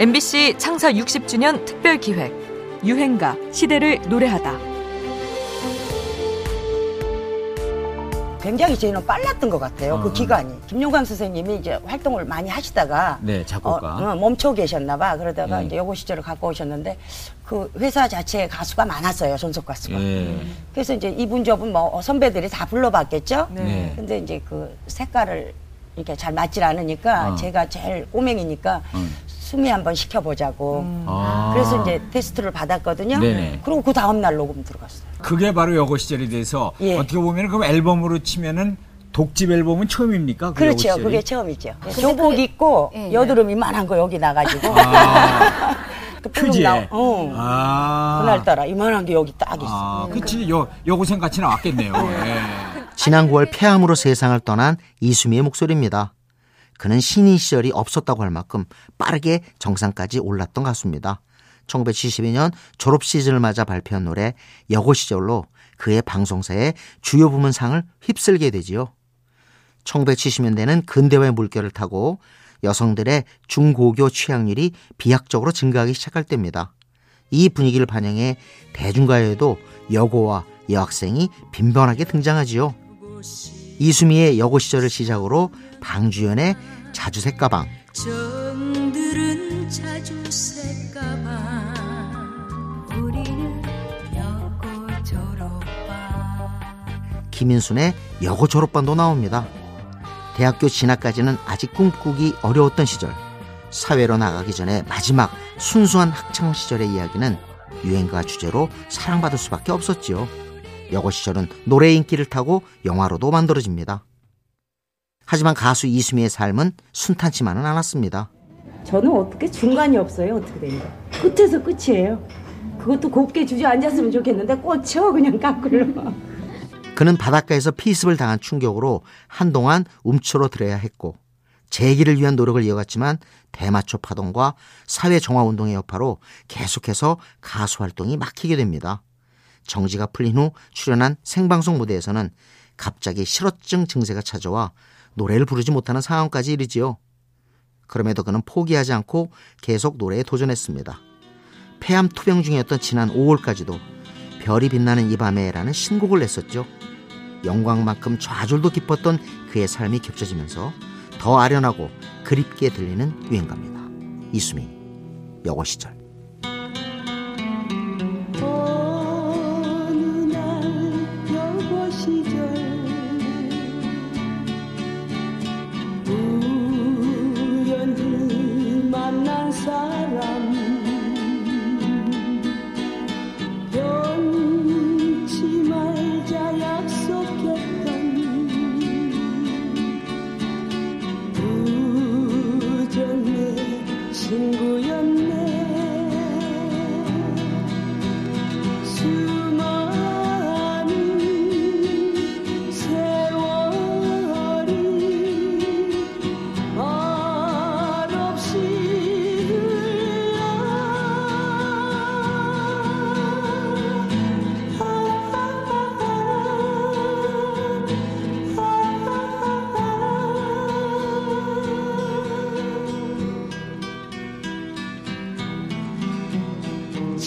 MBC 창사 60주년 특별 기획 유행가 시대를 노래하다. 굉장히 저희는 빨랐던 것 같아요. 어. 그 기간이. 김용광 선생님이 이제 활동을 많이 하시다가 네, 작곡가. 어, 어, 멈춰 계셨나 봐. 그러다가 네. 이제 요고 시절을 갖고 오셨는데 그 회사 자체에 가수가 많았어요. 존속 가수가. 예. 그래서 이제 이분 저분 뭐 선배들이 다 불러봤겠죠. 네. 근데 이제 그 색깔을 이렇게 잘 맞질 않으니까 어. 제가 제일 꼬맹이니까 음. 수미 한번 시켜보자고. 아. 그래서 이제 테스트를 받았거든요. 네네. 그리고 그 다음 날 녹음 들어갔어요. 그게 바로 여고 시절이 돼서 예. 어떻게 보면 그럼 앨범으로 치면은 독집 앨범은 처음입니까? 그 그렇죠. 여고 시절이? 그게 처음이죠. 교복 그게- 입고 예, 예. 여드름 이만한 거 여기 나가지고 아, 그. 나- 어. 아. 그날따라 이만한 게 여기 딱 있어. 아, 그치. 여, 여고생 같이 나왔겠네요. 예. 지난 9월 폐암으로 세상을 떠난 이수미의 목소리입니다. 그는 신인 시절이 없었다고 할 만큼 빠르게 정상까지 올랐던 가수입니다. 1972년 졸업 시즌을 맞아 발표한 노래 여고 시절로 그의 방송사의 주요 부문 상을 휩쓸게 되지요. 1970년대는 근대화의 물결을 타고 여성들의 중고교 취향률이 비약적으로 증가하기 시작할 때입니다. 이 분위기를 반영해 대중가요에도 여고와 여학생이 빈번하게 등장하지요. 이수미의 여고 시절을 시작으로 방주연의 자주색 가방, 김인순의 여고 졸업반도 나옵니다. 대학교 진학까지는 아직 꿈꾸기 어려웠던 시절, 사회로 나가기 전에 마지막 순수한 학창 시절의 이야기는 유행가 주제로 사랑받을 수밖에 없었지요. 여고 시절은 노래 인기를 타고 영화로도 만들어집니다. 하지만 가수 이수미의 삶은 순탄치만은 않았습니다. 저는 어떻게 중간이 없어요. 어떻게 된 거. 끝에서 끝이에요. 그것도 곱게 주저앉았으면 좋겠는데 꽂혀 그냥 까끌로. 그는 바닷가에서 피습을 당한 충격으로 한동안 움츠러 들어야 했고 재기를 위한 노력을 이어갔지만 대마초 파동과 사회 정화 운동의 여파로 계속해서 가수 활동이 막히게 됩니다. 정지가 풀린 후 출연한 생방송 무대에서는 갑자기 실어증 증세가 찾아와 노래를 부르지 못하는 상황까지 이르지요. 그럼에도 그는 포기하지 않고 계속 노래에 도전했습니다. 폐암 투병 중이었던 지난 5월까지도 별이 빛나는 이 밤에라는 신곡을 냈었죠. 영광만큼 좌절도 깊었던 그의 삶이 겹쳐지면서 더 아련하고 그립게 들리는 유행가입니다. 이수미, 여고 시절.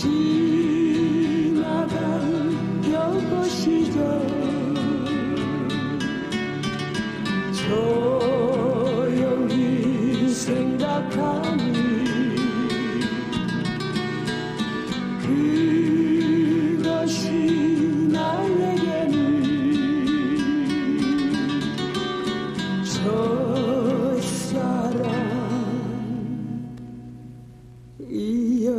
지나간 여고 시절 조용히 생각하니 그것이 나에게는 첫사랑이었어요